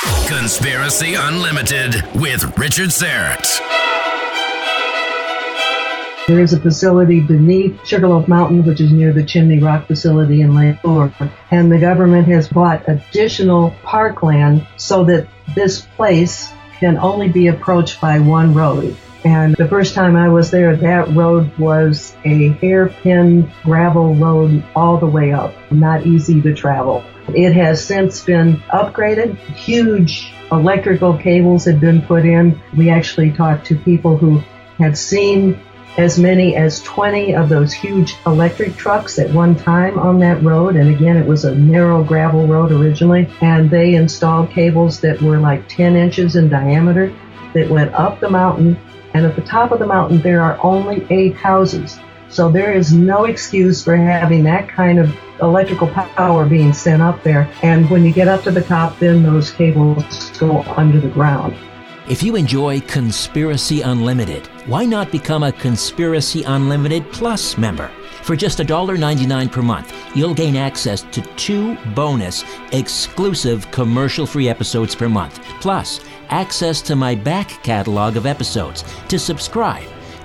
Conspiracy Unlimited with Richard Syrett. There is a facility beneath Sugarloaf Mountain, which is near the Chimney Rock facility in Landour, and the government has bought additional parkland so that this place can only be approached by one road. And the first time I was there, that road was a hairpin gravel road all the way up, not easy to travel. It has since been upgraded. Huge electrical cables have been put in. We actually talked to people who had seen as many as 20 of those huge electric trucks at one time on that road. And again, it was a narrow gravel road originally. And they installed cables that were like 10 inches in diameter that went up the mountain. And at the top of the mountain, there are only eight houses. So there is no excuse for having that kind of electrical power being sent up there. And when you get up to the top, then those cables go under the ground. If you enjoy Conspiracy Unlimited, why not become a Conspiracy Unlimited Plus member? For just $1.99 per month, you'll gain access to two bonus, exclusive commercial free episodes per month, plus access to my back catalog of episodes. To subscribe,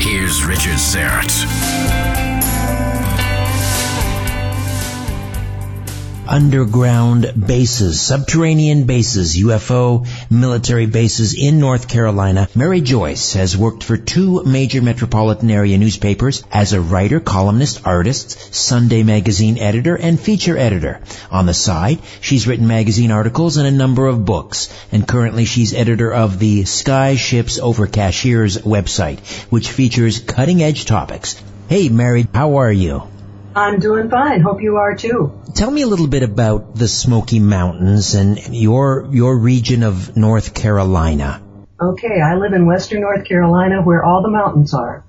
Here's Richard Syrett. Underground bases, subterranean bases, UFO military bases in North Carolina. Mary Joyce has worked for two major metropolitan area newspapers as a writer, columnist, artist, Sunday magazine editor, and feature editor. On the side, she's written magazine articles and a number of books, and currently she's editor of the Sky Ships Over Cashiers website, which features cutting edge topics. Hey, Mary, how are you? I'm doing fine. Hope you are too. Tell me a little bit about the Smoky Mountains and your your region of North Carolina. Okay, I live in western North Carolina where all the mountains are.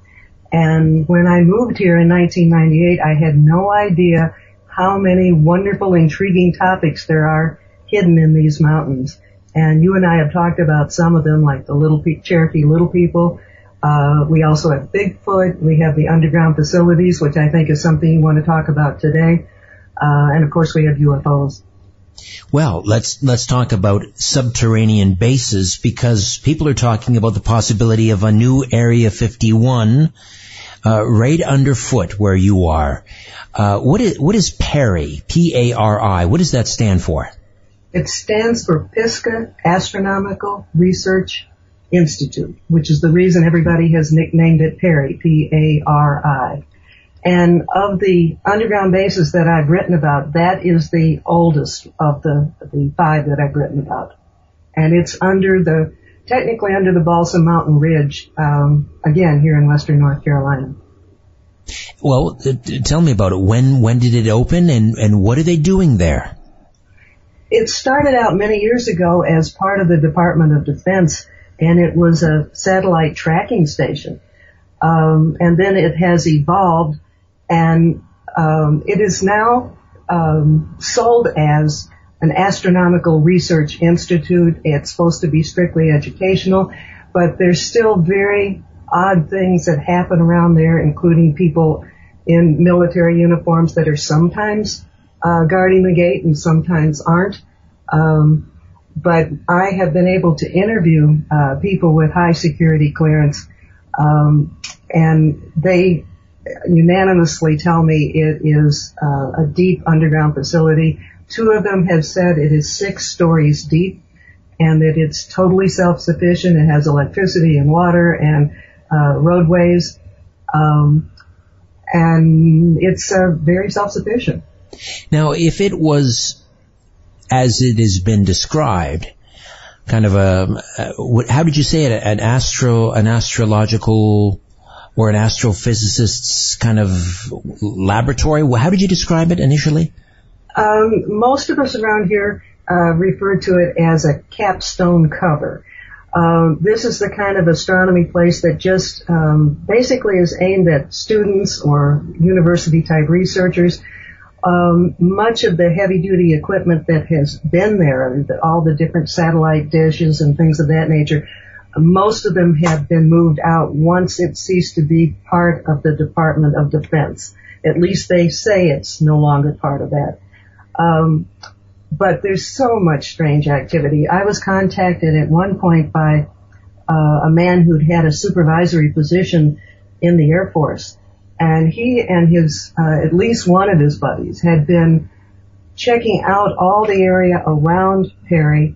And when I moved here in 1998, I had no idea how many wonderful, intriguing topics there are hidden in these mountains. And you and I have talked about some of them, like the Little Cherokee Little People, uh, we also have Bigfoot. We have the underground facilities, which I think is something you want to talk about today. Uh, and of course, we have UFOs. Well, let's let's talk about subterranean bases because people are talking about the possibility of a new Area 51 uh, right underfoot where you are. Uh, what is what is PARI? P A R I. What does that stand for? It stands for Pisgah Astronomical Research Institute, which is the reason everybody has nicknamed it Perry, P-A-R-I. And of the underground bases that I've written about, that is the oldest of the, the five that I've written about. And it's under the, technically under the Balsam Mountain Ridge, um, again, here in western North Carolina. Well, tell me about it. When, when did it open and, and what are they doing there? It started out many years ago as part of the Department of Defense and it was a satellite tracking station. Um, and then it has evolved, and um, it is now um, sold as an astronomical research institute. It's supposed to be strictly educational, but there's still very odd things that happen around there, including people in military uniforms that are sometimes uh, guarding the gate and sometimes aren't. Um, but I have been able to interview uh, people with high security clearance, um, and they unanimously tell me it is uh, a deep underground facility. Two of them have said it is six stories deep, and that it's totally self-sufficient. It has electricity and water and uh, roadways, um, and it's uh, very self-sufficient. Now, if it was as it has been described, kind of a, how did you say it? An astro, an astrological or an astrophysicist's kind of laboratory? How did you describe it initially? Um, most of us around here uh, refer to it as a capstone cover. Um, this is the kind of astronomy place that just um, basically is aimed at students or university type researchers um, much of the heavy duty equipment that has been there, all the different satellite dishes and things of that nature, most of them have been moved out once it ceased to be part of the Department of Defense. At least they say it's no longer part of that. Um, but there's so much strange activity. I was contacted at one point by uh, a man who'd had a supervisory position in the Air Force and he and his uh, at least one of his buddies had been checking out all the area around Perry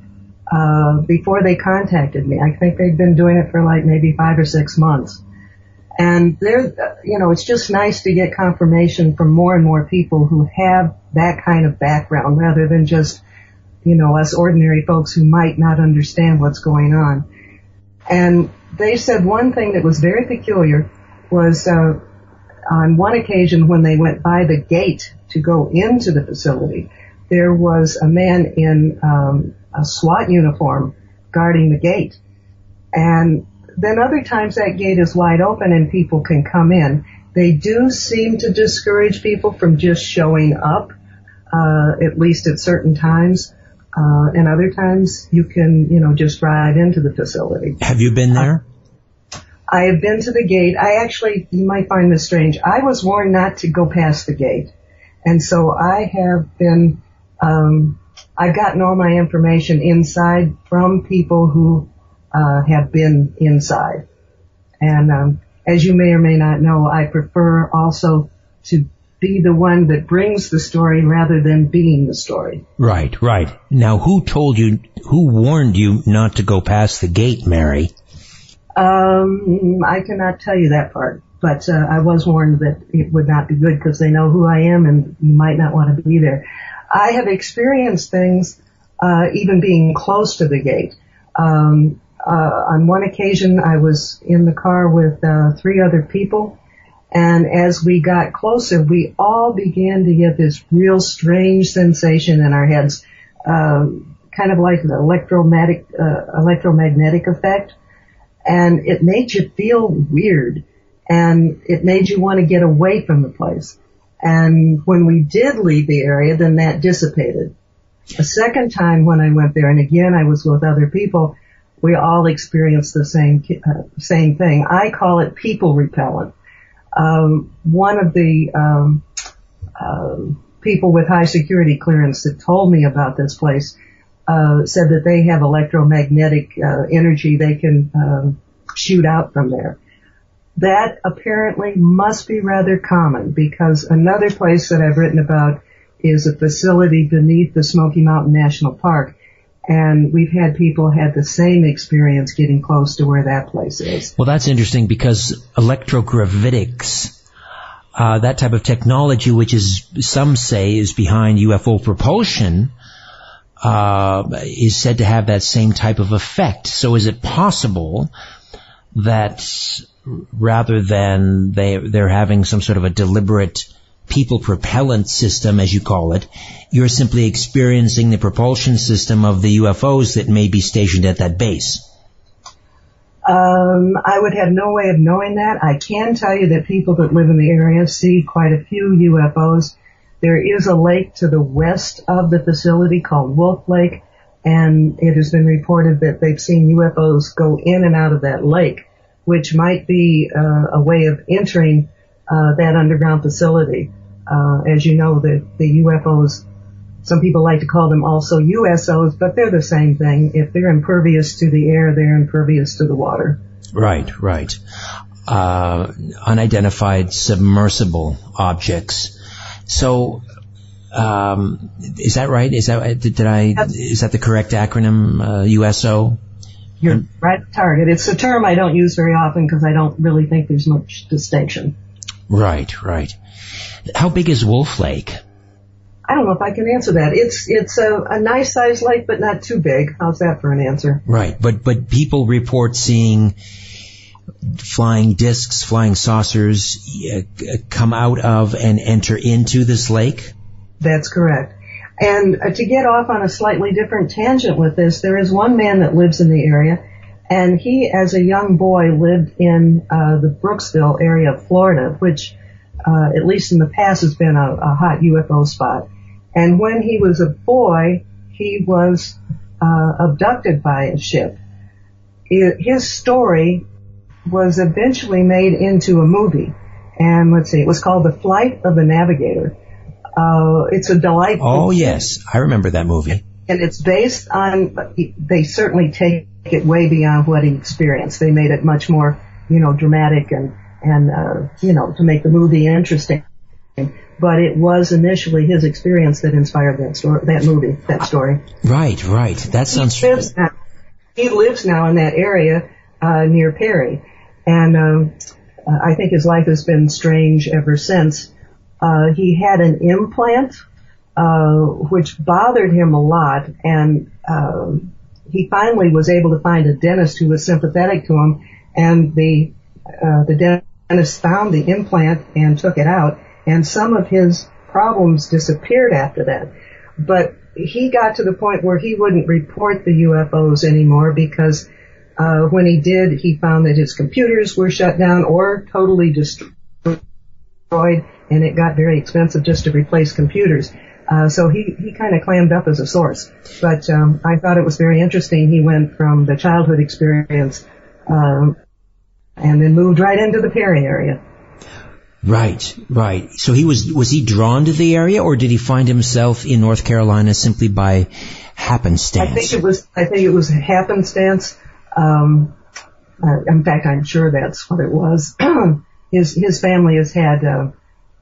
uh, before they contacted me. I think they'd been doing it for like maybe five or six months. And there, uh, you know, it's just nice to get confirmation from more and more people who have that kind of background rather than just, you know, us ordinary folks who might not understand what's going on. And they said one thing that was very peculiar was uh, on one occasion when they went by the gate to go into the facility, there was a man in um, a SWAT uniform guarding the gate. And then other times that gate is wide open and people can come in. They do seem to discourage people from just showing up, uh, at least at certain times. Uh, and other times you can, you know, just ride into the facility. Have you been there? I have been to the gate. I actually, you might find this strange. I was warned not to go past the gate. And so I have been, um, I've gotten all my information inside from people who, uh, have been inside. And, um, as you may or may not know, I prefer also to be the one that brings the story rather than being the story. Right, right. Now, who told you, who warned you not to go past the gate, Mary? Um, I cannot tell you that part, but uh, I was warned that it would not be good because they know who I am and you might not want to be there. I have experienced things, uh, even being close to the gate. Um, uh, on one occasion, I was in the car with uh, three other people, and as we got closer, we all began to get this real strange sensation in our heads, um, kind of like an electromagnetic uh, electromagnetic effect, and it made you feel weird, and it made you want to get away from the place. And when we did leave the area, then that dissipated. A second time when I went there, and again I was with other people, we all experienced the same uh, same thing. I call it people repellent. Um, one of the um, uh, people with high security clearance that told me about this place uh, said that they have electromagnetic uh, energy they can um, shoot out from there that apparently must be rather common because another place that I've written about is a facility beneath the Smoky Mountain National Park. And we've had people had the same experience getting close to where that place is. Well, that's interesting because electrogravitics, uh, that type of technology, which is some say is behind UFO propulsion, uh, is said to have that same type of effect. So, is it possible that rather than they they're having some sort of a deliberate people propellant system, as you call it, you're simply experiencing the propulsion system of the UFOs that may be stationed at that base. Um, I would have no way of knowing that. I can tell you that people that live in the area see quite a few UFOs. There is a lake to the west of the facility called Wolf Lake, and it has been reported that they've seen UFOs go in and out of that lake which might be uh, a way of entering uh, that underground facility. Uh, as you know, the, the UFOs, some people like to call them also USOs, but they're the same thing. If they're impervious to the air, they're impervious to the water. Right, right. Uh, unidentified submersible objects. So, um, is that right? Is that did, did I? Is that the correct acronym? Uh, USO. You're right target. It's a term I don't use very often because I don't really think there's much distinction. Right, right. How big is Wolf Lake? I don't know if I can answer that. It's it's a, a nice sized lake, but not too big. How's that for an answer? Right, but but people report seeing flying discs, flying saucers uh, come out of and enter into this lake. That's correct. And uh, to get off on a slightly different tangent with this, there is one man that lives in the area, and he, as a young boy, lived in uh, the Brooksville area of Florida, which, uh, at least in the past, has been a, a, hot UFO spot. And when he was a boy, he was abducted by a ship. His story was eventually made into a movie, and let's see, it was called The Flight of the Navigator uh, it's a delightful. Oh yes, I remember that movie. And it's based on. They certainly take it way beyond what he experienced. They made it much more, you know, dramatic and and uh, you know to make the movie interesting. But it was initially his experience that inspired that story, that movie, that story. Right, right. That sounds. He lives now, he lives now in that area uh, near Perry, and um, I think his life has been strange ever since. Uh, he had an implant, uh, which bothered him a lot, and uh, he finally was able to find a dentist who was sympathetic to him, and the uh, the dentist found the implant and took it out, and some of his problems disappeared after that. But he got to the point where he wouldn't report the UFOs anymore because uh, when he did, he found that his computers were shut down or totally destroyed and it got very expensive just to replace computers. Uh, so he, he kind of clammed up as a source. But um, I thought it was very interesting. He went from the childhood experience um, and then moved right into the Perry area. Right, right. So he was was he drawn to the area, or did he find himself in North Carolina simply by happenstance? I think it was. I think it was happenstance. Um, uh, in fact, I'm sure that's what it was. his his family has had uh,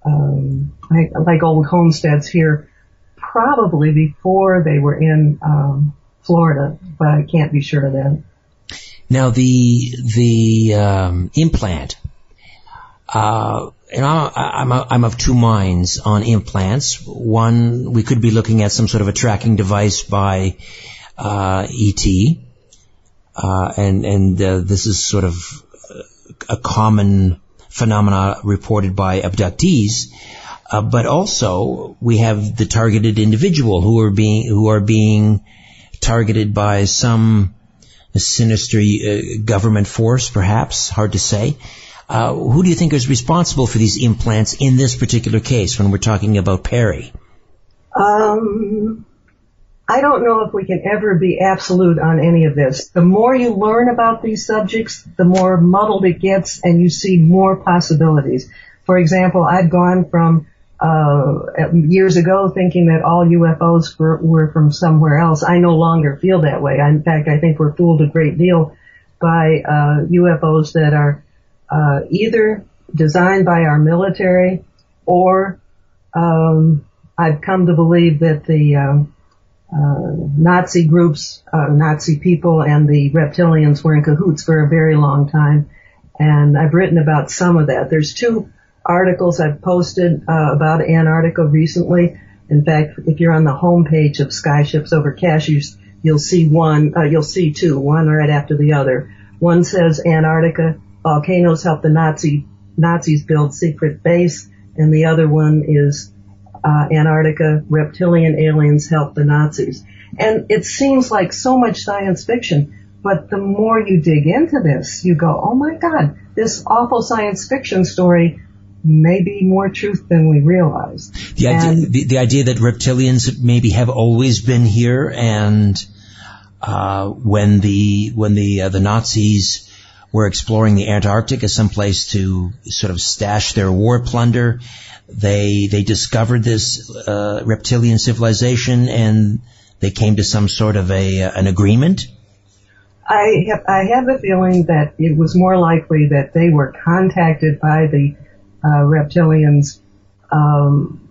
um, like, like old homesteads here, probably before they were in um, Florida, but I can't be sure of that. Now the the um, implant. Uh, and I'm, I'm, I'm of two minds on implants. One, we could be looking at some sort of a tracking device by uh, ET, uh, and and uh, this is sort of a common phenomena reported by abductees. Uh, but also, we have the targeted individual who are being who are being targeted by some sinister uh, government force, perhaps hard to say. Uh, who do you think is responsible for these implants in this particular case when we're talking about Perry? Um, I don't know if we can ever be absolute on any of this. The more you learn about these subjects, the more muddled it gets and you see more possibilities. For example, I've gone from uh, years ago thinking that all UFOs were, were from somewhere else. I no longer feel that way. In fact, I think we're fooled a great deal by uh, UFOs that are uh, either designed by our military or um, I've come to believe that the um, Nazi groups, uh, Nazi people, and the reptilians were in cahoots for a very long time. And I've written about some of that. There's two articles I've posted uh, about Antarctica recently. In fact, if you're on the homepage of Skyships Over Cashiers, you'll see one, uh, you'll see two, one right after the other. One says Antarctica, volcanoes help the Nazi, Nazis build secret base, and the other one is uh, Antarctica, reptilian aliens help the Nazis. And it seems like so much science fiction, but the more you dig into this, you go, oh my God, this awful science fiction story may be more truth than we realize. The idea, the, the, idea that reptilians maybe have always been here, and uh, when the when the uh, the Nazis were exploring the Antarctic as some place to sort of stash their war plunder, they they discovered this uh, reptilian civilization, and they came to some sort of a uh, an agreement. I have I have the feeling that it was more likely that they were contacted by the uh, reptilians um,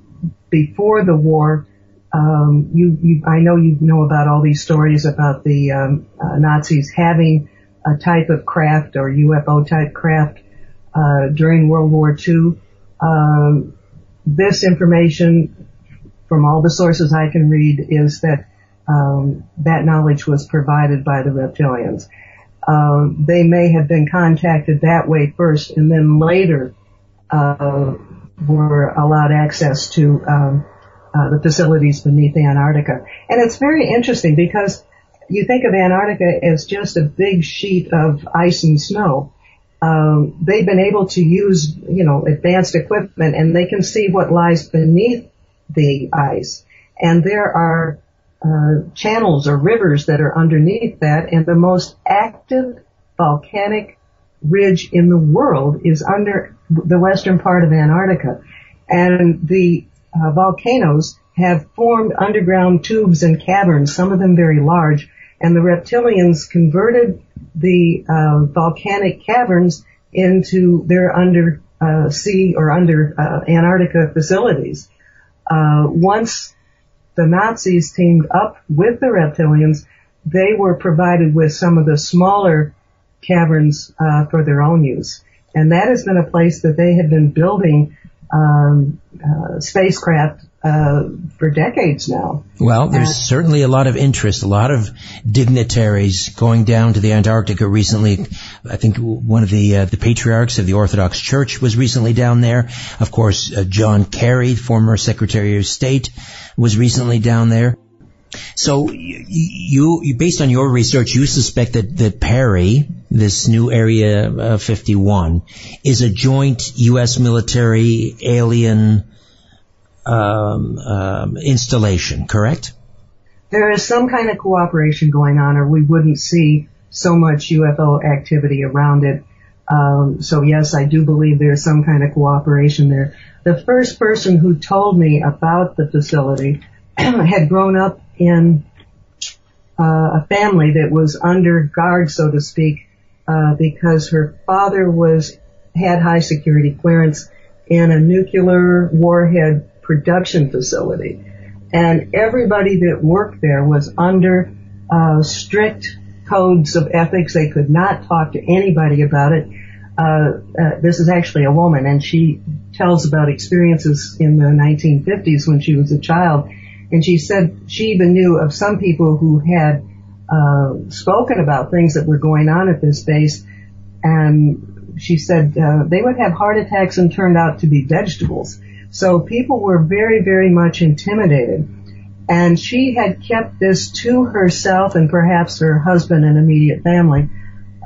before the war. Um, you, you, I know you know about all these stories about the um, uh, Nazis having a type of craft or UFO type craft uh, during World War II. Um, this information, from all the sources I can read, is that um, that knowledge was provided by the reptilians. Uh, they may have been contacted that way first, and then later uh, were allowed access to um, uh, the facilities beneath Antarctica. And it's very interesting because you think of Antarctica as just a big sheet of ice and snow. Um, they've been able to use, you know, advanced equipment and they can see what lies beneath the ice. And there are uh, channels or rivers that are underneath that, and the most active volcanic ridge in the world is under the western part of Antarctica. And the uh, volcanoes have formed underground tubes and caverns, some of them very large, and the reptilians converted the uh, volcanic caverns into their under uh, sea or under uh, Antarctica facilities. Uh, once the Nazis teamed up with the reptilians, they were provided with some of the smaller caverns uh, for their own use. And that has been a place that they have been building um, uh, spacecraft uh, for decades now. Well, there's uh, certainly a lot of interest, a lot of dignitaries going down to the Antarctica recently. I think one of the uh, the patriarchs of the Orthodox Church was recently down there. Of course, uh, John Kerry, former Secretary of State, was recently down there. So you, you, based on your research, you suspect that, that Perry, this new Area uh, 51, is a joint U.S. military alien um, um, installation, correct? There is some kind of cooperation going on, or we wouldn't see so much UFO activity around it. Um, so yes, I do believe there's some kind of cooperation there. The first person who told me about the facility had grown up in uh, a family that was under guard, so to speak, uh, because her father was had high security clearance in a nuclear warhead production facility. And everybody that worked there was under uh, strict codes of ethics. They could not talk to anybody about it. Uh, uh, this is actually a woman, and she tells about experiences in the 1950s when she was a child. And she said she even knew of some people who had uh, spoken about things that were going on at this base, and she said uh, they would have heart attacks and turned out to be vegetables. So people were very, very much intimidated. And she had kept this to herself and perhaps her husband and immediate family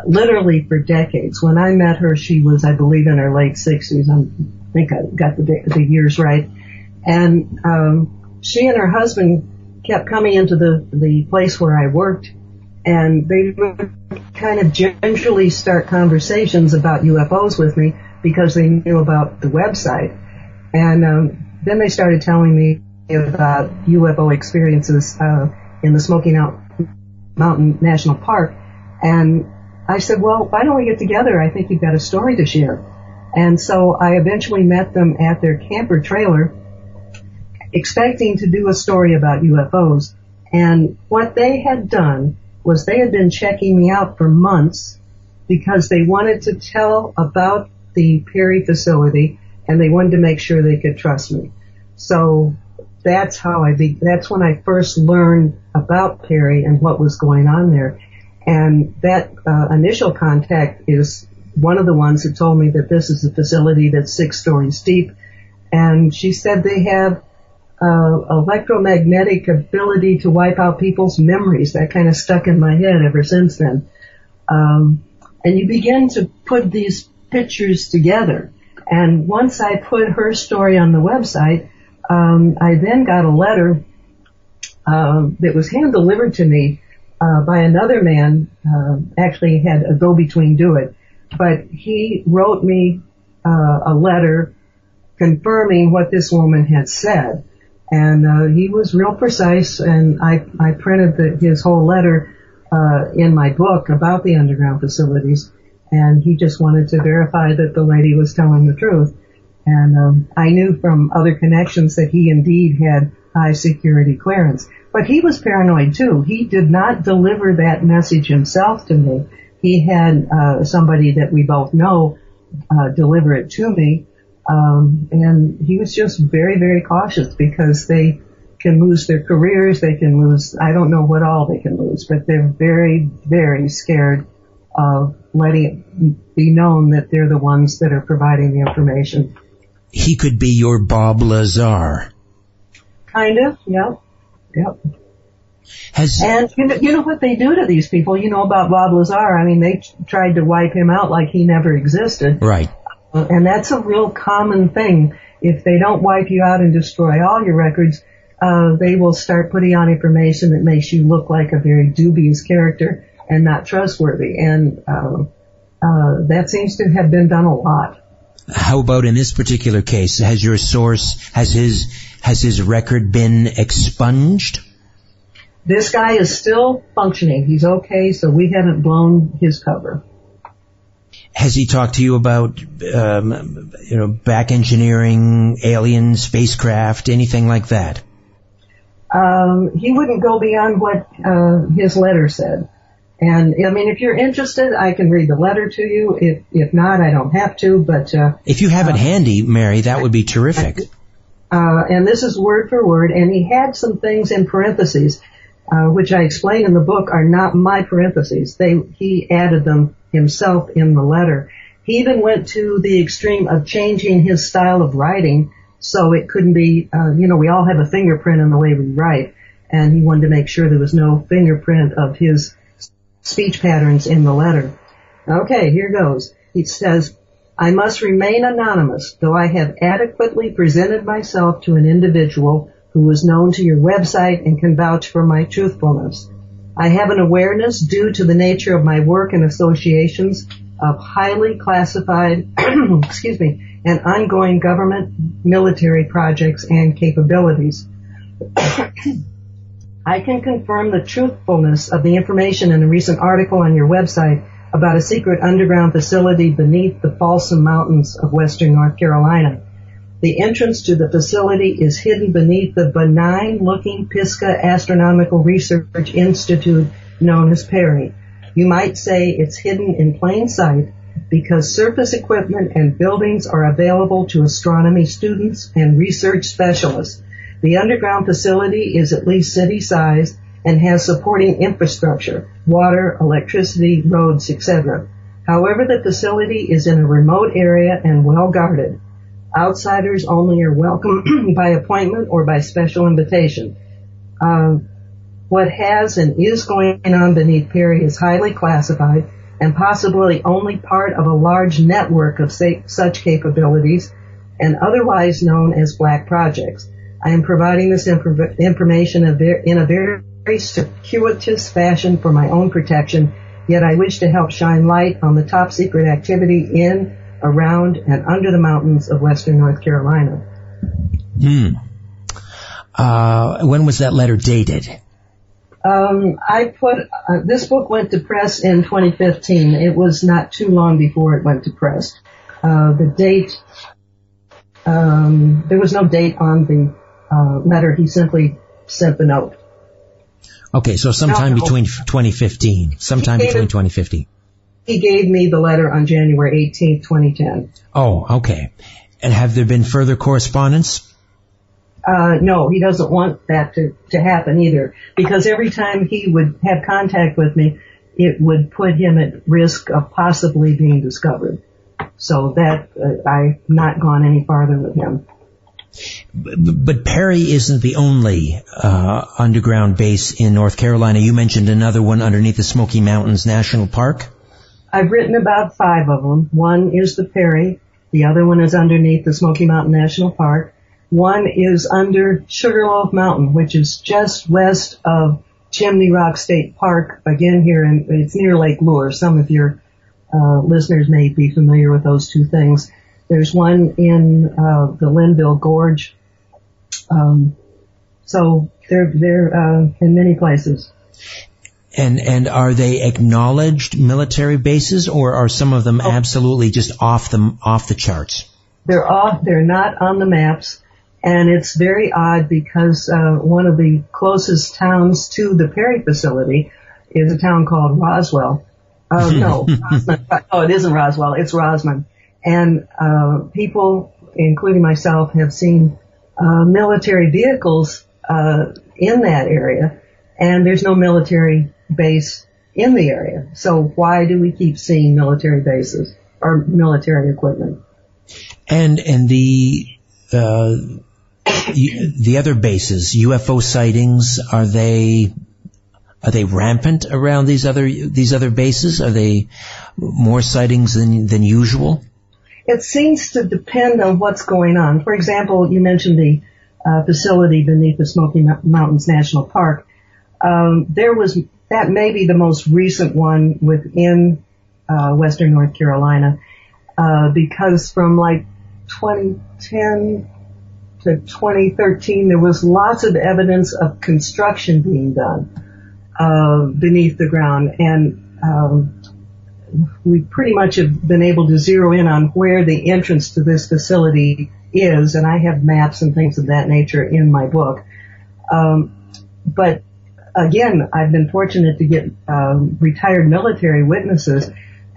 literally for decades. When I met her, she was, I believe, in her late 60s. I think I got the, the years right. And um, she and her husband kept coming into the, the place where I worked, and they would kind of gingerly start conversations about UFOs with me because they knew about the website. And um, then they started telling me about UFO experiences uh, in the Smoky Mountain National Park. And I said, well, why don't we get together? I think you've got a story to share. And so I eventually met them at their camper trailer, expecting to do a story about UFOs. And what they had done was they had been checking me out for months because they wanted to tell about the Perry facility and they wanted to make sure they could trust me. So that's how I be, that's when I first learned about Perry and what was going on there. And that uh, initial contact is one of the ones that told me that this is a facility that's six stories deep. And she said they have uh, electromagnetic ability to wipe out people's memories. That kind of stuck in my head ever since then. Um, and you begin to put these pictures together. And once I put her story on the website, um, I then got a letter uh, that was hand delivered to me uh, by another man. Uh, actually, had a go-between do it, but he wrote me uh, a letter confirming what this woman had said, and uh, he was real precise. And I I printed the, his whole letter uh, in my book about the underground facilities, and he just wanted to verify that the lady was telling the truth. And um, I knew from other connections that he indeed had high security clearance. But he was paranoid too. He did not deliver that message himself to me. He had uh, somebody that we both know uh, deliver it to me, um, and he was just very, very cautious because they can lose their careers. They can lose. I don't know what all they can lose, but they're very, very scared of letting it be known that they're the ones that are providing the information he could be your Bob Lazar. Kind of, yep, yep. Has and you know, you know what they do to these people? You know about Bob Lazar? I mean, they tried to wipe him out like he never existed. Right. Uh, and that's a real common thing. If they don't wipe you out and destroy all your records, uh, they will start putting on information that makes you look like a very dubious character and not trustworthy. And uh, uh that seems to have been done a lot. How about in this particular case? Has your source, has his, has his record been expunged? This guy is still functioning. He's okay, so we haven't blown his cover. Has he talked to you about, um, you know, back engineering, alien spacecraft, anything like that? Um, he wouldn't go beyond what uh, his letter said. And I mean, if you're interested, I can read the letter to you. If if not, I don't have to. But uh, if you have it uh, handy, Mary, that would be terrific. Uh, and this is word for word. And he had some things in parentheses, uh, which I explain in the book are not my parentheses. They he added them himself in the letter. He even went to the extreme of changing his style of writing so it couldn't be. Uh, you know, we all have a fingerprint in the way we write, and he wanted to make sure there was no fingerprint of his speech patterns in the letter. Okay, here goes. He says, I must remain anonymous, though I have adequately presented myself to an individual who is known to your website and can vouch for my truthfulness. I have an awareness due to the nature of my work and associations of highly classified, excuse me, and ongoing government military projects and capabilities. I can confirm the truthfulness of the information in a recent article on your website about a secret underground facility beneath the Balsam Mountains of western North Carolina. The entrance to the facility is hidden beneath the benign looking Pisgah Astronomical Research Institute known as PARI. You might say it's hidden in plain sight because surface equipment and buildings are available to astronomy students and research specialists. The underground facility is at least city sized and has supporting infrastructure, water, electricity, roads, etc. However, the facility is in a remote area and well guarded. Outsiders only are welcome by appointment or by special invitation. Um, what has and is going on beneath Perry is highly classified and possibly only part of a large network of such capabilities and otherwise known as black projects. I am providing this inf- information in a very circuitous fashion for my own protection, yet I wish to help shine light on the top secret activity in, around, and under the mountains of western North Carolina. Hmm. Uh, when was that letter dated? Um, I put uh, this book went to press in 2015. It was not too long before it went to press. Uh, the date, um, there was no date on the uh, letter. He simply sent the note. Okay, so sometime no, no. between 2015, sometime between it, 2015. He gave me the letter on January 18th, 2010. Oh, okay. And have there been further correspondence? Uh, no, he doesn't want that to, to happen either. Because every time he would have contact with me, it would put him at risk of possibly being discovered. So that, uh, I've not gone any farther with him. But Perry isn't the only uh, underground base in North Carolina. You mentioned another one underneath the Smoky Mountains National Park. I've written about five of them. One is the Perry. The other one is underneath the Smoky Mountain National Park. One is under Sugarloaf Mountain, which is just west of Chimney Rock State Park. Again, here it's near Lake Lure. Some of your uh, listeners may be familiar with those two things. There's one in uh, the Linville Gorge. Um, so they're they're uh, in many places. And and are they acknowledged military bases, or are some of them oh. absolutely just off the off the charts? They're off. They're not on the maps. And it's very odd because uh, one of the closest towns to the PARI facility is a town called Roswell. Uh, no, oh, it isn't Roswell. It's Rosman. And uh, people, including myself, have seen uh, military vehicles uh, in that area, and there's no military base in the area. So why do we keep seeing military bases or military equipment? And and the uh, the other bases, UFO sightings, are they are they rampant around these other these other bases? Are they more sightings than than usual? It seems to depend on what's going on. For example, you mentioned the uh, facility beneath the Smoky Mountains National Park. Um, there was that may be the most recent one within uh, Western North Carolina, uh, because from like 2010 to 2013, there was lots of evidence of construction being done uh, beneath the ground, and um, we pretty much have been able to zero in on where the entrance to this facility is, and I have maps and things of that nature in my book. Um, but again, I've been fortunate to get um, retired military witnesses,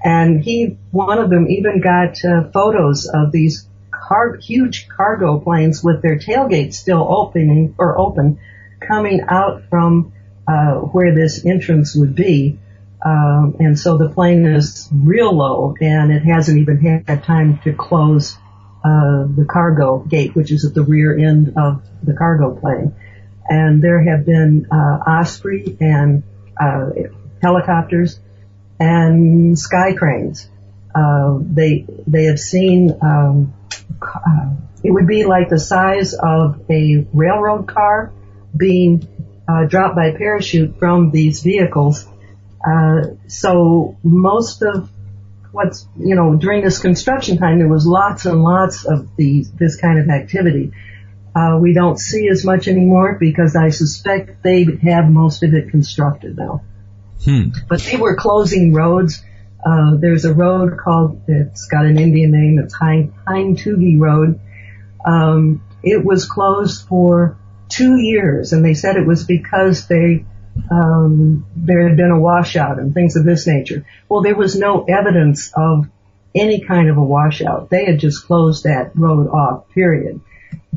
and he, one of them, even got uh, photos of these car- huge cargo planes with their tailgates still opening or open, coming out from uh, where this entrance would be. Um, and so the plane is real low, and it hasn't even had time to close uh, the cargo gate, which is at the rear end of the cargo plane. And there have been uh, Osprey and uh, helicopters and sky cranes. Uh, they they have seen um, it would be like the size of a railroad car being uh, dropped by parachute from these vehicles. Uh, so most of what's you know during this construction time there was lots and lots of these this kind of activity. Uh, we don't see as much anymore because I suspect they have most of it constructed now. Hmm. But they were closing roads uh, there's a road called, it's got an Indian name, it's Hind, Road. Um, it was closed for two years, and they said it was because they um, there had been a washout and things of this nature. Well, there was no evidence of any kind of a washout. They had just closed that road off, period.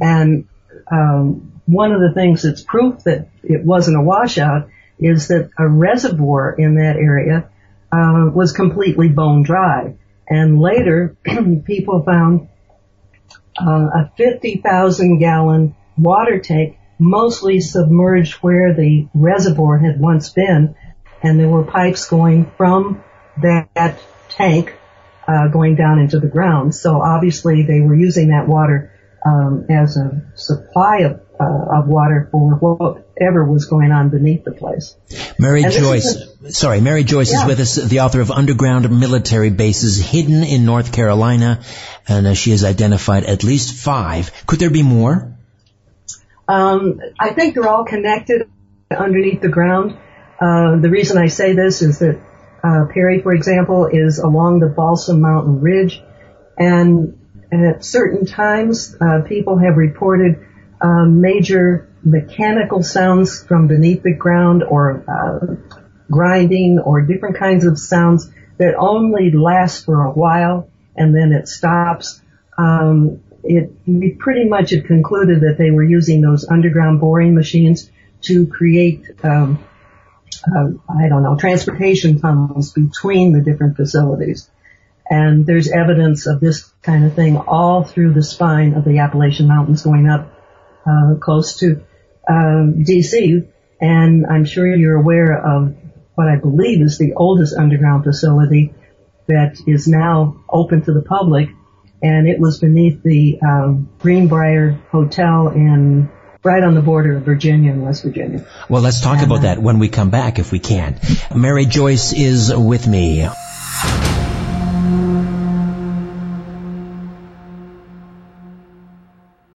And um, one of the things that's proof that it wasn't a washout is that a reservoir in that area uh, was completely bone dry. And later, people found uh, a 50,000 gallon water tank mostly submerged where the reservoir had once been, and there were pipes going from that tank uh, going down into the ground. So obviously they were using that water um, as a supply of, uh, of water for whatever was going on beneath the place. Mary and Joyce, a, sorry, Mary Joyce yeah. is with us, the author of Underground Military Bases Hidden in North Carolina, and uh, she has identified at least five. Could there be more? Um, I think they're all connected underneath the ground. Uh, the reason I say this is that uh, PARI, for example, is along the Balsam Mountain Ridge, and at certain times, uh, people have reported uh, major mechanical sounds from beneath the ground, or uh, grinding, or different kinds of sounds that only last for a while and then it stops. Um, it, we pretty much had concluded that they were using those underground boring machines to create, um, uh, I don't know, transportation tunnels between the different facilities. And there's evidence of this kind of thing all through the spine of the Appalachian Mountains going up uh, close to um, DC. And I'm sure you're aware of what I believe is the oldest underground facility that is now open to the public and it was beneath the um, Greenbrier Hotel in right on the border of Virginia and West Virginia. Well, let's talk and, about uh, that when we come back, if we can. Mary Joyce is with me.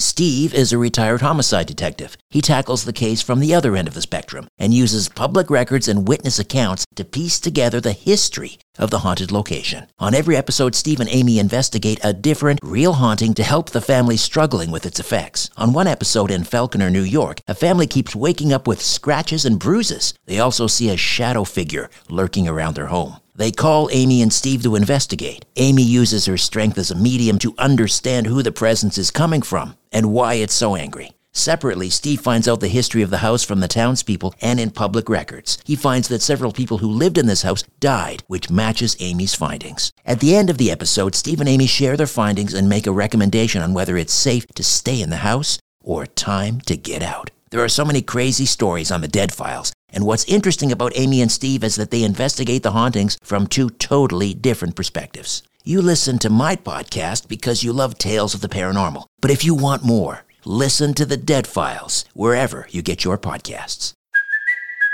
Steve is a retired homicide detective. He tackles the case from the other end of the spectrum and uses public records and witness accounts to piece together the history of the haunted location. On every episode, Steve and Amy investigate a different, real haunting to help the family struggling with its effects. On one episode in Falconer, New York, a family keeps waking up with scratches and bruises. They also see a shadow figure lurking around their home. They call Amy and Steve to investigate. Amy uses her strength as a medium to understand who the presence is coming from and why it's so angry. Separately, Steve finds out the history of the house from the townspeople and in public records. He finds that several people who lived in this house died, which matches Amy's findings. At the end of the episode, Steve and Amy share their findings and make a recommendation on whether it's safe to stay in the house or time to get out. There are so many crazy stories on the Dead Files, and what's interesting about Amy and Steve is that they investigate the hauntings from two totally different perspectives. You listen to my podcast because you love tales of the paranormal. But if you want more, listen to the Dead Files wherever you get your podcasts.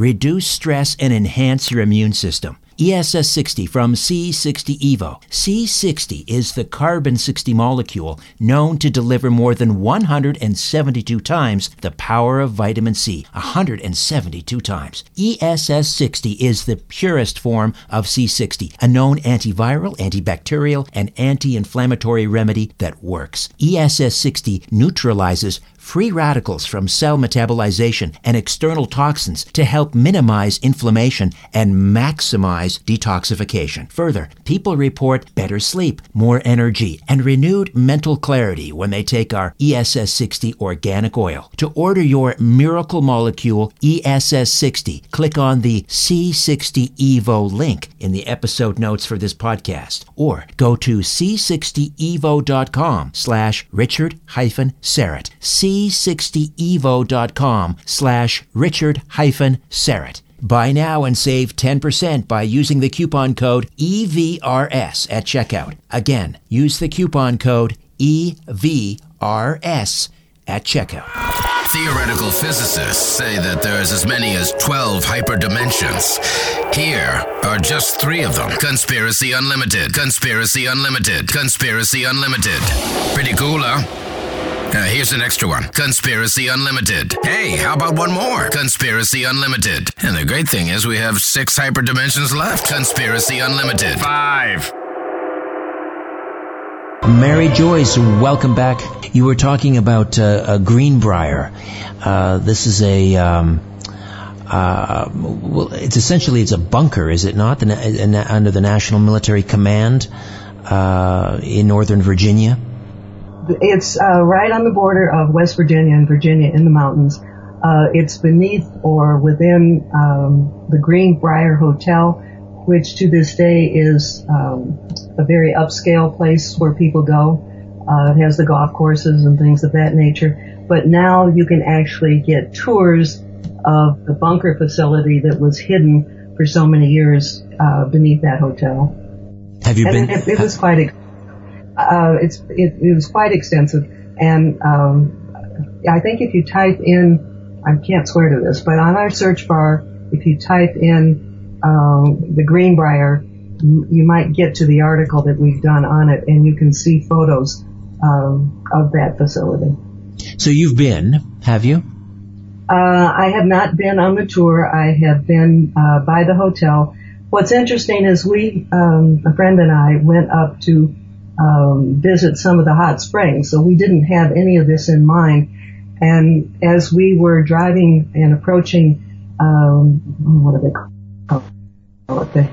reduce stress, and enhance your immune system. ESS 60 from C60 Evo. C60 is the carbon 60 molecule known to deliver more than 172 times the power of vitamin C. 172 times. ESS 60 is the purest form of C60, a known antiviral, antibacterial, and anti inflammatory remedy that works. ESS 60 neutralizes free radicals from cell metabolization and external toxins to help minimize inflammation and maximize detoxification. Further, people report better sleep, more energy, and renewed mental clarity when they take our ESS 60 organic oil. To order your miracle molecule ESS 60, click on the C60 Evo link in the episode notes for this podcast or go to c60evo.com slash richard hyphen Syrett. c60evo.com slash richard hyphen Syrett. Buy now and save 10% by using the coupon code EVRS at checkout. Again, use the coupon code EVRS at checkout. Theoretical physicists say that there's as many as 12 hyperdimensions. Here are just three of them Conspiracy Unlimited, Conspiracy Unlimited, Conspiracy Unlimited. Pretty cool, huh? Uh, here's an extra one Conspiracy Unlimited. Hey, how about one more? Conspiracy Unlimited. And the great thing is, we have six hyperdimensions left. Conspiracy Unlimited. Five. Mary Joyce, welcome back. You were talking about uh, a Greenbrier. Uh, this is a. Um, uh, well, it's essentially it's a bunker, is it not? The, under the National Military Command uh, in Northern Virginia. It's uh, right on the border of West Virginia and Virginia in the mountains. Uh, it's beneath or within um, the Greenbrier Hotel, which to this day is um, a very upscale place where people go. Uh, it has the golf courses and things of that nature. But now you can actually get tours of the bunker facility that was hidden for so many years uh, beneath that hotel. Have you and been? It, it was quite. Uh, it's it, it, was quite extensive, and um, I think if you type in, I can't swear to this, but on our search bar, if you type in um, the Greenbrier you might get to the article that we've done on it and you can see photos um, of that facility. So you've been, have you? Uh, I have not been on the tour. I have been uh, by the hotel. What's interesting is we, um, a friend and I, went up to um, visit some of the hot springs, so we didn't have any of this in mind. And as we were driving and approaching, um, what do they call it? The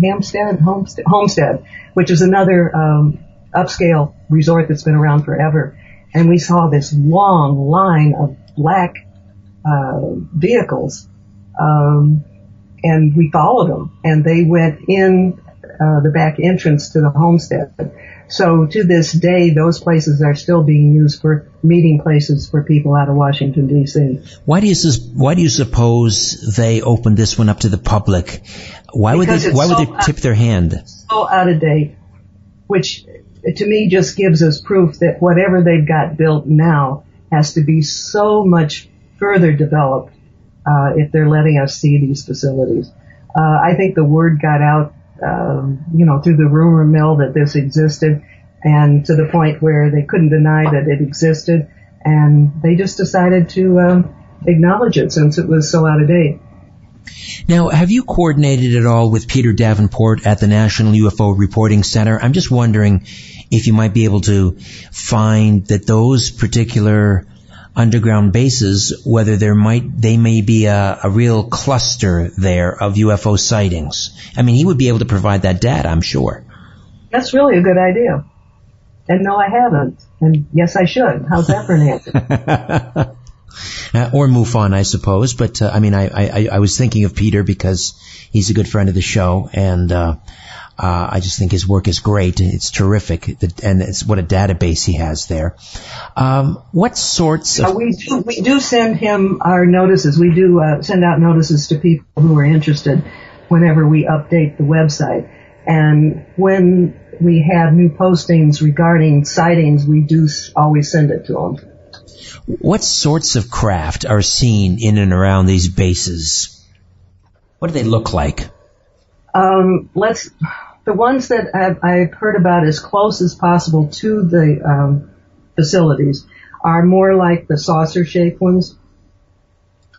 Hampstead, Homestead, Homestead, which is another um, upscale resort that's been around forever. And we saw this long line of black uh, vehicles, um, and we followed them, and they went in uh, the back entrance to the homestead. So to this day, those places are still being used for meeting places for people out of Washington D.C. Why do you why do you suppose they opened this one up to the public? Why because would they why so would they tip their hand? So out of date, which to me just gives us proof that whatever they've got built now has to be so much further developed uh, if they're letting us see these facilities. Uh, I think the word got out um, you know, through the rumor mill that this existed and to the point where they couldn't deny that it existed and they just decided to um, acknowledge it since it was so out of date. Now, have you coordinated at all with Peter Davenport at the National UFO Reporting Center? I'm just wondering if you might be able to find that those particular underground bases, whether there might they may be a, a, real cluster there of UFO sightings. I mean, he would be able to provide that data, I'm sure. That's really a good idea. And no, I haven't. And yes, I should. How's that for an answer? uh, or MUFON, I suppose. But uh, I mean, I, I I was thinking of Peter because he's a good friend of the show, and uh, uh, I just think his work is great. It's terrific, and it's what a database he has there. Um, what sorts of uh, we do we do send him our notices. We do uh, send out notices to people who are interested whenever we update the website, and when we have new postings regarding sightings, we do always send it to them. What sorts of craft are seen in and around these bases? What do they look like? Um, let's the ones that I've, I've, heard about as close as possible to the um, facilities are more like the saucer-shaped ones.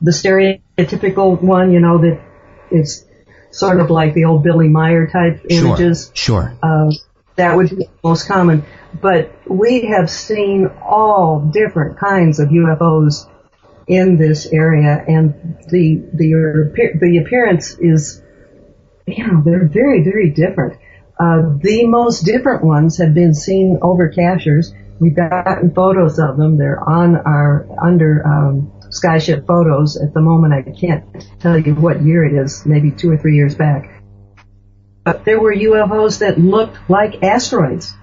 The stereotypical one, you know, that is sort of like the old Billy Meier type images. Sure. Uh, That would be most common. But we have seen all different kinds of UFOs in this area, and the the the appearance is, know, they're very very different. Uh, the most different ones have been seen over Cashiers. We've gotten photos of them. They're on our under um, Skyship photos at the moment. I can't tell you what year it is, maybe two or three years back. But there were UFOs that looked like asteroids,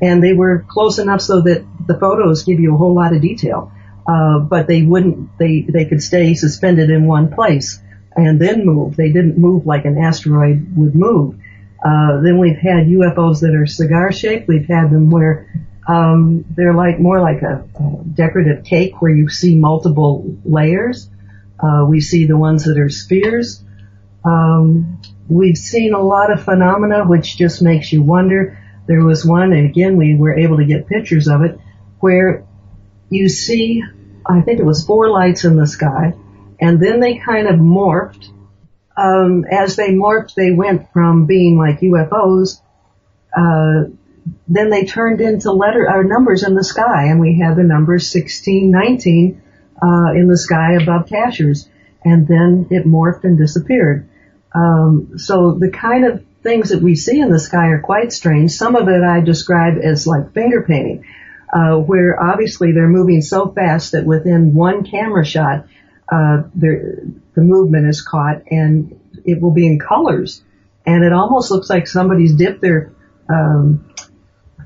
and they were close enough so that the photos give you a whole lot of detail. Uh, but they wouldn't. They they could stay suspended in one place and then move. They didn't move like an asteroid would move. Uh, then we've had UFOs that are cigar shaped. We've had them where um, they're like more like a, a, decorative cake where you see multiple layers. Uh, we see the ones that are spheres. Um, we've seen a lot of phenomena which just makes you wonder. There was one, and again we were able to get pictures of it, where you see, I think it was four lights in the sky, and then they kind of morphed um, as they morphed, they went from being like UFOs. Uh, then they turned into letter or numbers in the sky, and we had the numbers 16, 19 uh, in the sky above Cashiers, and then it morphed and disappeared. Um, so the kind of things that we see in the sky are quite strange. Some of it I describe as like finger painting, uh, where obviously they're moving so fast that within one camera shot, uh, the movement is caught and it will be in colors. And it almost looks like somebody's dipped their um,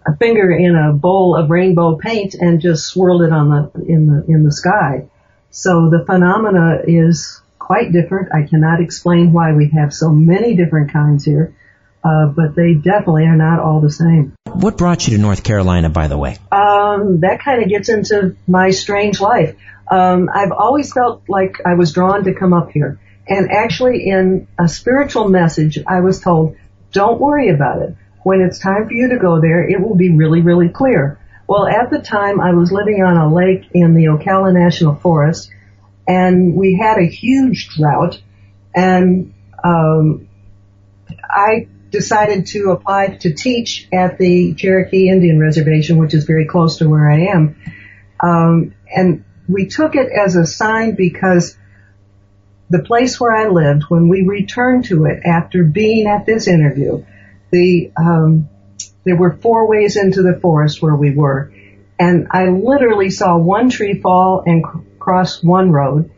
a finger in a bowl of rainbow paint and just swirled it on the in the in the sky. So the phenomena is quite different. I cannot explain why we have so many different kinds here, uh, but they definitely are not all the same. What brought you to North Carolina, by the way? Um, that kind of gets into my strange life. Um, I've always felt like I was drawn to come up here. And actually in a spiritual message, I was told, don't worry about it. When it's time for you to go there, it will be really, really clear. Well, at the time, I was living on a lake in the Ocala National Forest, and we had a huge drought, and um, I decided to apply to teach at the Cherokee Indian Reservation, which is very close to where I am. Um, and we took it as a sign because the place where I lived, when we returned to it after being at this interview, the um, there were four ways into the forest where we were, and I literally saw one tree fall and cr- cross one road.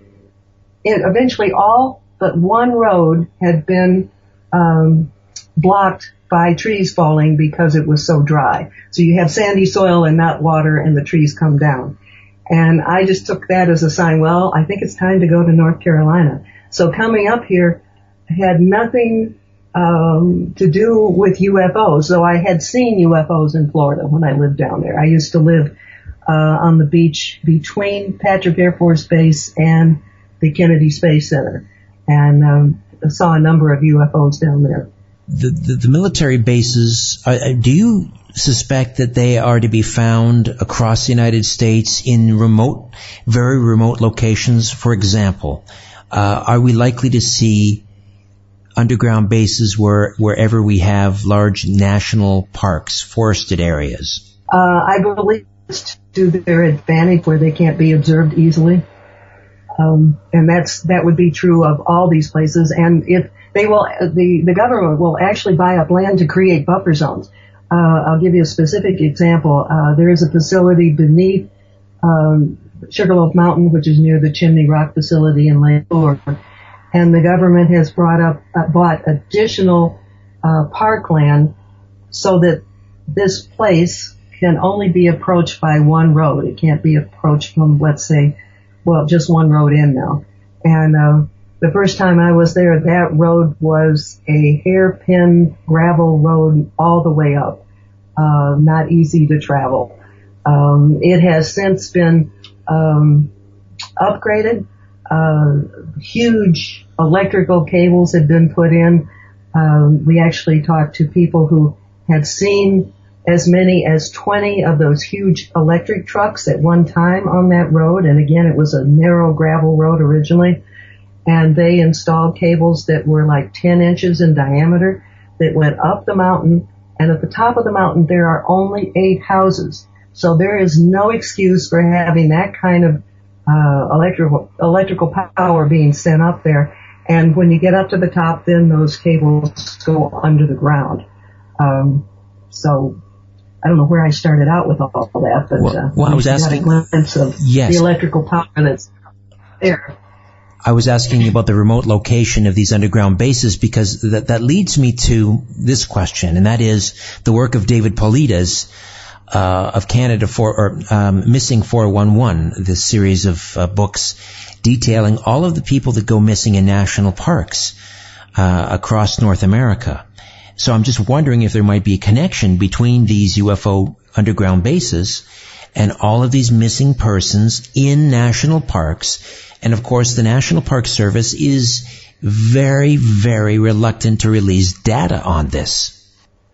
It eventually all but one road had been um, blocked by trees falling because it was so dry. So you have sandy soil and not water, and the trees come down. And I just took that as a sign, well, I think it's time to go to North Carolina. So coming up here had nothing um, to do with UFOs, though I had seen UFOs in Florida when I lived down there. I used to live uh, on the beach between Patrick Air Force Base and the Kennedy Space Center, and um, saw a number of UFOs down there. The, the, the military bases, uh, do you suspect that they are to be found across the United States in remote, very remote locations. For example, uh, are we likely to see underground bases where wherever we have large national parks, forested areas? Uh, I believe it's to their advantage where they can't be observed easily. Um, and that's that would be true of all these places. And if they will, the the government will actually buy up land to create buffer zones. Uh, I'll give you a specific example. Uh, there is a facility beneath um, Sugarloaf Mountain, which is near the Chimney Rock facility in Lake and the government has brought up uh, bought additional uh, parkland so that this place can only be approached by one road. It can't be approached from, let's say, well, just one road in now. And uh, the first time I was there, that road was a hairpin gravel road all the way up. Uh, not easy to travel. Um, it has since been um, upgraded. Uh, huge electrical cables have been put in. Um, we actually talked to people who had seen as many as 20 of those huge electric trucks at one time on that road. And again, it was a narrow gravel road originally and they installed cables that were like 10 inches in diameter that went up the mountain And at the top of the mountain, there are only eight houses. So there is no excuse for having that kind of uh, electrical electrical power being sent up there. And when you get up to the top, then those cables go under the ground. Um, so I don't know where I started out with all that, but well, uh, well I was asking a glimpse of yes. the electrical power that's there. I was asking about the remote location of these underground bases because that, that leads me to this question, and that is the work of David Paulides uh, of Canada for or um, Missing 411, this series of uh, books detailing all of the people that go missing in national parks uh, across North America. So I'm just wondering if there might be a connection between these UFO underground bases and all of these missing persons in national parks and of course, the National Park Service is very, very reluctant to release data on this.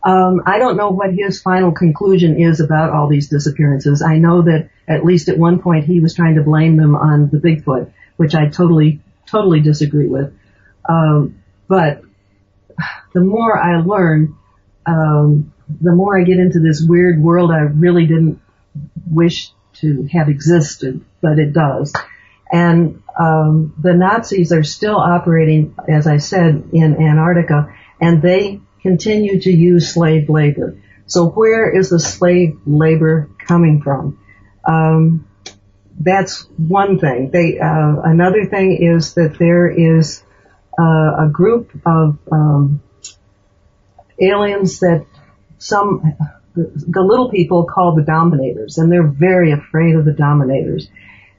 Um, I don't know what his final conclusion is about all these disappearances. I know that at least at one point he was trying to blame them on the Bigfoot, which I totally, totally disagree with. Um, but the more I learn, um, the more I get into this weird world I really didn't wish to have existed, but it does. And um, the Nazis are still operating, as I said, in Antarctica, and they continue to use slave labor. So where is the slave labor coming from? Um, that's one thing. They, uh, another thing is that there is uh, a group of um, aliens that some the little people call the dominators, and they're very afraid of the dominators.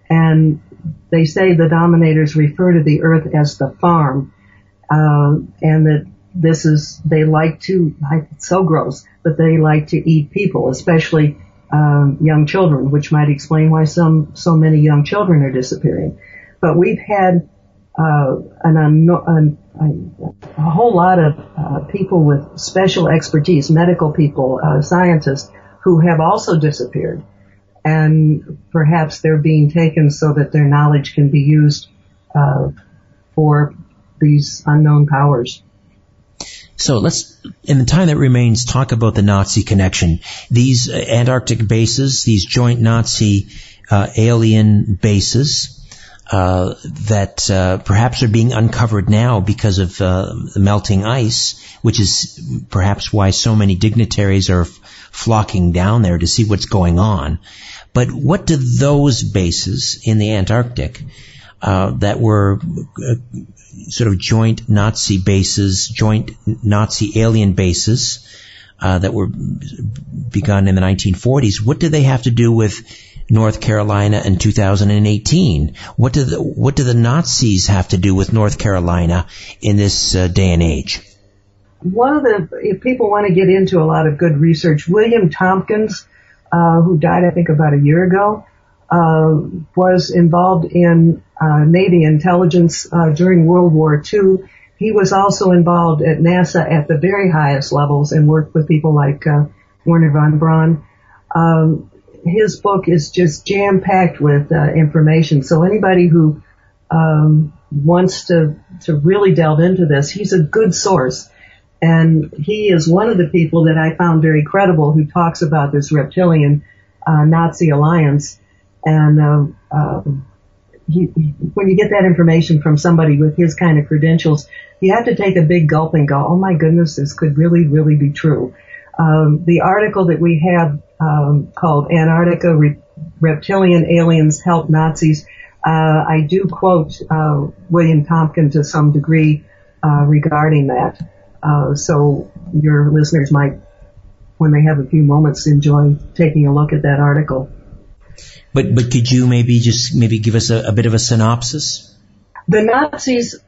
And they say the dominators refer to the earth as the farm, uh, and that this is they like to it's so gross, but they like to eat people, especially um, young children, which might explain why some so many young children are disappearing. But we've had uh, an, an, a, a, whole lot of uh, people with special expertise, medical people, uh, scientists, who have also disappeared and perhaps they're being taken so that their knowledge can be used uh, for these unknown powers. So let's, in the time that remains, talk about the Nazi connection. These uh, Antarctic bases, these joint Nazi uh, alien bases, uh, that uh, perhaps are being uncovered now because of uh, the melting ice, which is perhaps why so many dignitaries are flocking down there to see what's going on. But what do those bases in the Antarctic uh, that were uh, sort of joint Nazi bases, joint Nazi alien bases uh, that were begun in the 1940s, what do they have to do with North Carolina in 2018? What do the what do the Nazis have to do with North Carolina in this uh, day and age? One of the, if people want to get into a lot of good research, William Tompkins uh, who died, I think, about a year ago, uh, was involved in uh, Navy intelligence uh, during World War II. He was also involved at NASA at the very highest levels and worked with people like uh, Wernher von Braun. Um, his book is just jam packed with uh, information. So anybody who um, wants to to really delve into this, he's a good source. And he is one of the people that I found very credible who talks about this reptilian uh, Nazi alliance. And uh, uh, he, when you get that information from somebody with his kind of credentials, you have to take a big gulp and go, "Oh my goodness, this could really, really be true." Um, the article that we have um, called "Antarctica Re- Reptilian Aliens Help Nazis," uh, I do quote uh, William Tompkins to some degree uh, regarding that. Uh, so your listeners might, when they have a few moments, enjoy taking a look at that article. But but could you maybe just maybe give us a, a bit of a synopsis? The Nazis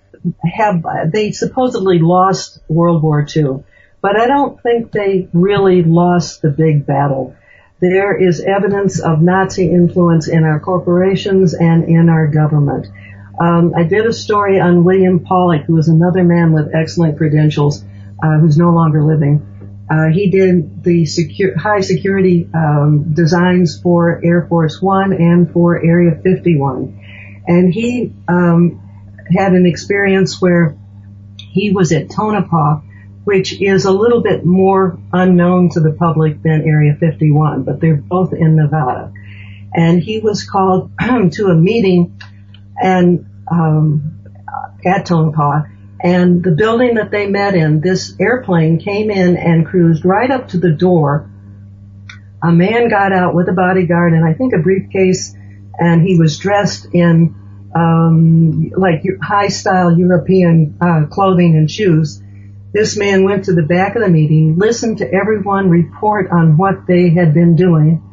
have they supposedly lost World War II, but I don't think they really lost the big battle. There is evidence of Nazi influence in our corporations and in our government. Um, I did a story on William Pollock, who was another man with excellent credentials, uh, who's no longer living. Uh, he did the secure, high security um, designs for Air Force One and for Area 51, and he um, had an experience where he was at Tonopah which is a little bit more unknown to the public than Area 51, but they're both in Nevada. And he was called to a meeting and um, at Tonopah, and the building that they met in, this airplane came in and cruised right up to the door. A man got out with a bodyguard and I think a briefcase, and he was dressed in um, like high style European uh, clothing and shoes. This man went to the back of the meeting, listened to everyone report on what they had been doing.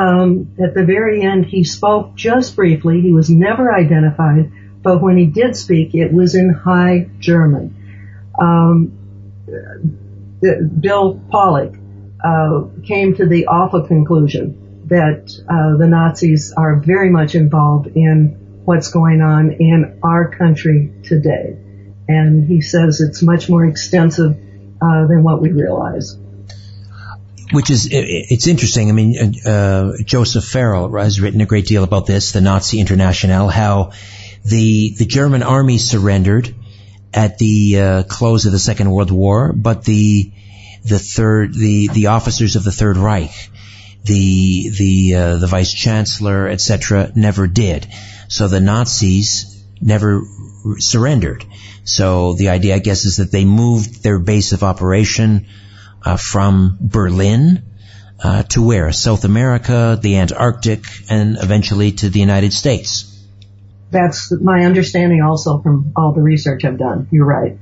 Um, at the very end, he spoke just briefly. He was never identified, but when he did speak, it was in High German. Um, Bill Pollock uh, came to the awful conclusion that uh, the Nazis are very much involved in what's going on in our country today and he says it's much more extensive uh, than what we realize. Which is it's interesting. I mean, uh, Joseph Farrell has written a great deal about this, the Nazi International, how the the German army surrendered at the uh, close of the Second World War, but the the third the the officers of the Third Reich, the the uh, the vice chancellor, etc., never did. So the Nazis never surrendered. So the idea, I guess, is that they moved their base of operation uh, from Berlin uh, to where? South America, the Antarctic, and eventually to the United States. That's my understanding also from all the research I've done. You're right.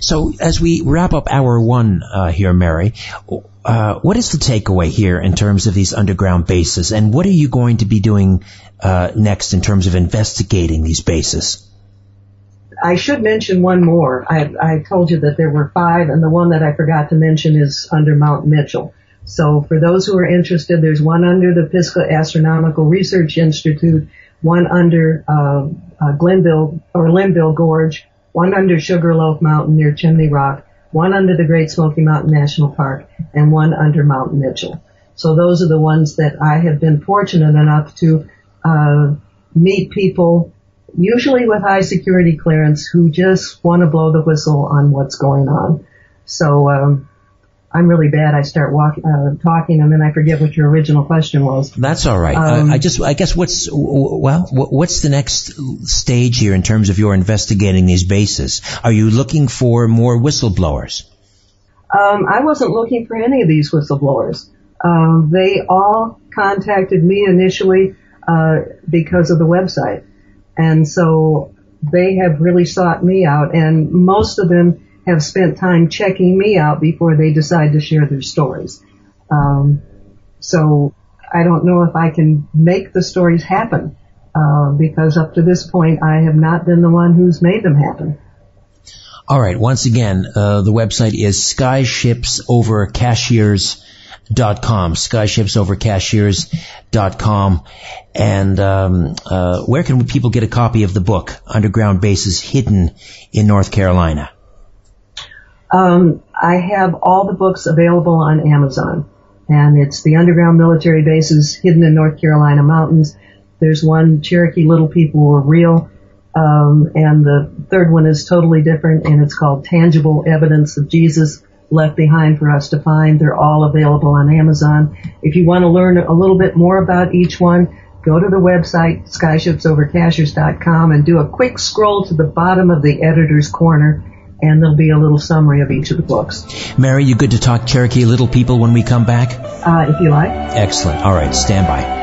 So as we wrap up hour one uh, here, Mary, uh, what is the takeaway here in terms of these underground bases, and what are you going to be doing uh, next in terms of investigating these bases? I should mention one more. I, I told you that there were five, and the one that I forgot to mention is under Mount Mitchell. So for those who are interested, there's one under the Pisgah Astronomical Research Institute, one under uh, uh, Glenville or Linville Gorge, one under Sugarloaf Mountain near Chimney Rock, one under the Great Smoky Mountain National Park, and one under Mount Mitchell. So those are the ones that I have been fortunate enough to uh, meet people usually with high security clearance, who just want to blow the whistle on what's going on. So um, I'm really bad. I start walk, uh, talking and then I forget what your original question was. That's all right. Um, I, I just, I guess, what's well, what's the next stage here in terms of your investigating these bases? Are you looking for more whistleblowers? Um, I wasn't looking for any of these whistleblowers. Um, they all contacted me initially uh, because of the website. And so they have really sought me out and most of them have spent time checking me out before they decide to share their stories. Um, so I don't know if I can make the stories happen uh, because up to this point I have not been the one who's made them happen. All right. Once again, uh, the website is skyshipsovercashiers.com dot com, skyshipsovercashiers.com. And um, uh, where can people get a copy of the book, Underground Bases Hidden in North Carolina? Um, I have all the books available on Amazon. And it's the Underground Military Bases Hidden in North Carolina Mountains. There's one, Cherokee Little People Were Real. Um, and the third one is totally different, and it's called Tangible Evidence of Jesus left behind for us to find. They're all available on Amazon. If you want to learn a little bit more about each one, go to the website skyshipsovercashiers.com and do a quick scroll to the bottom of the editor's corner and there'll be a little summary of each of the books. Mary, you good to talk Cherokee Little People when we come back? Uh, if you like. Excellent. All right, stand by.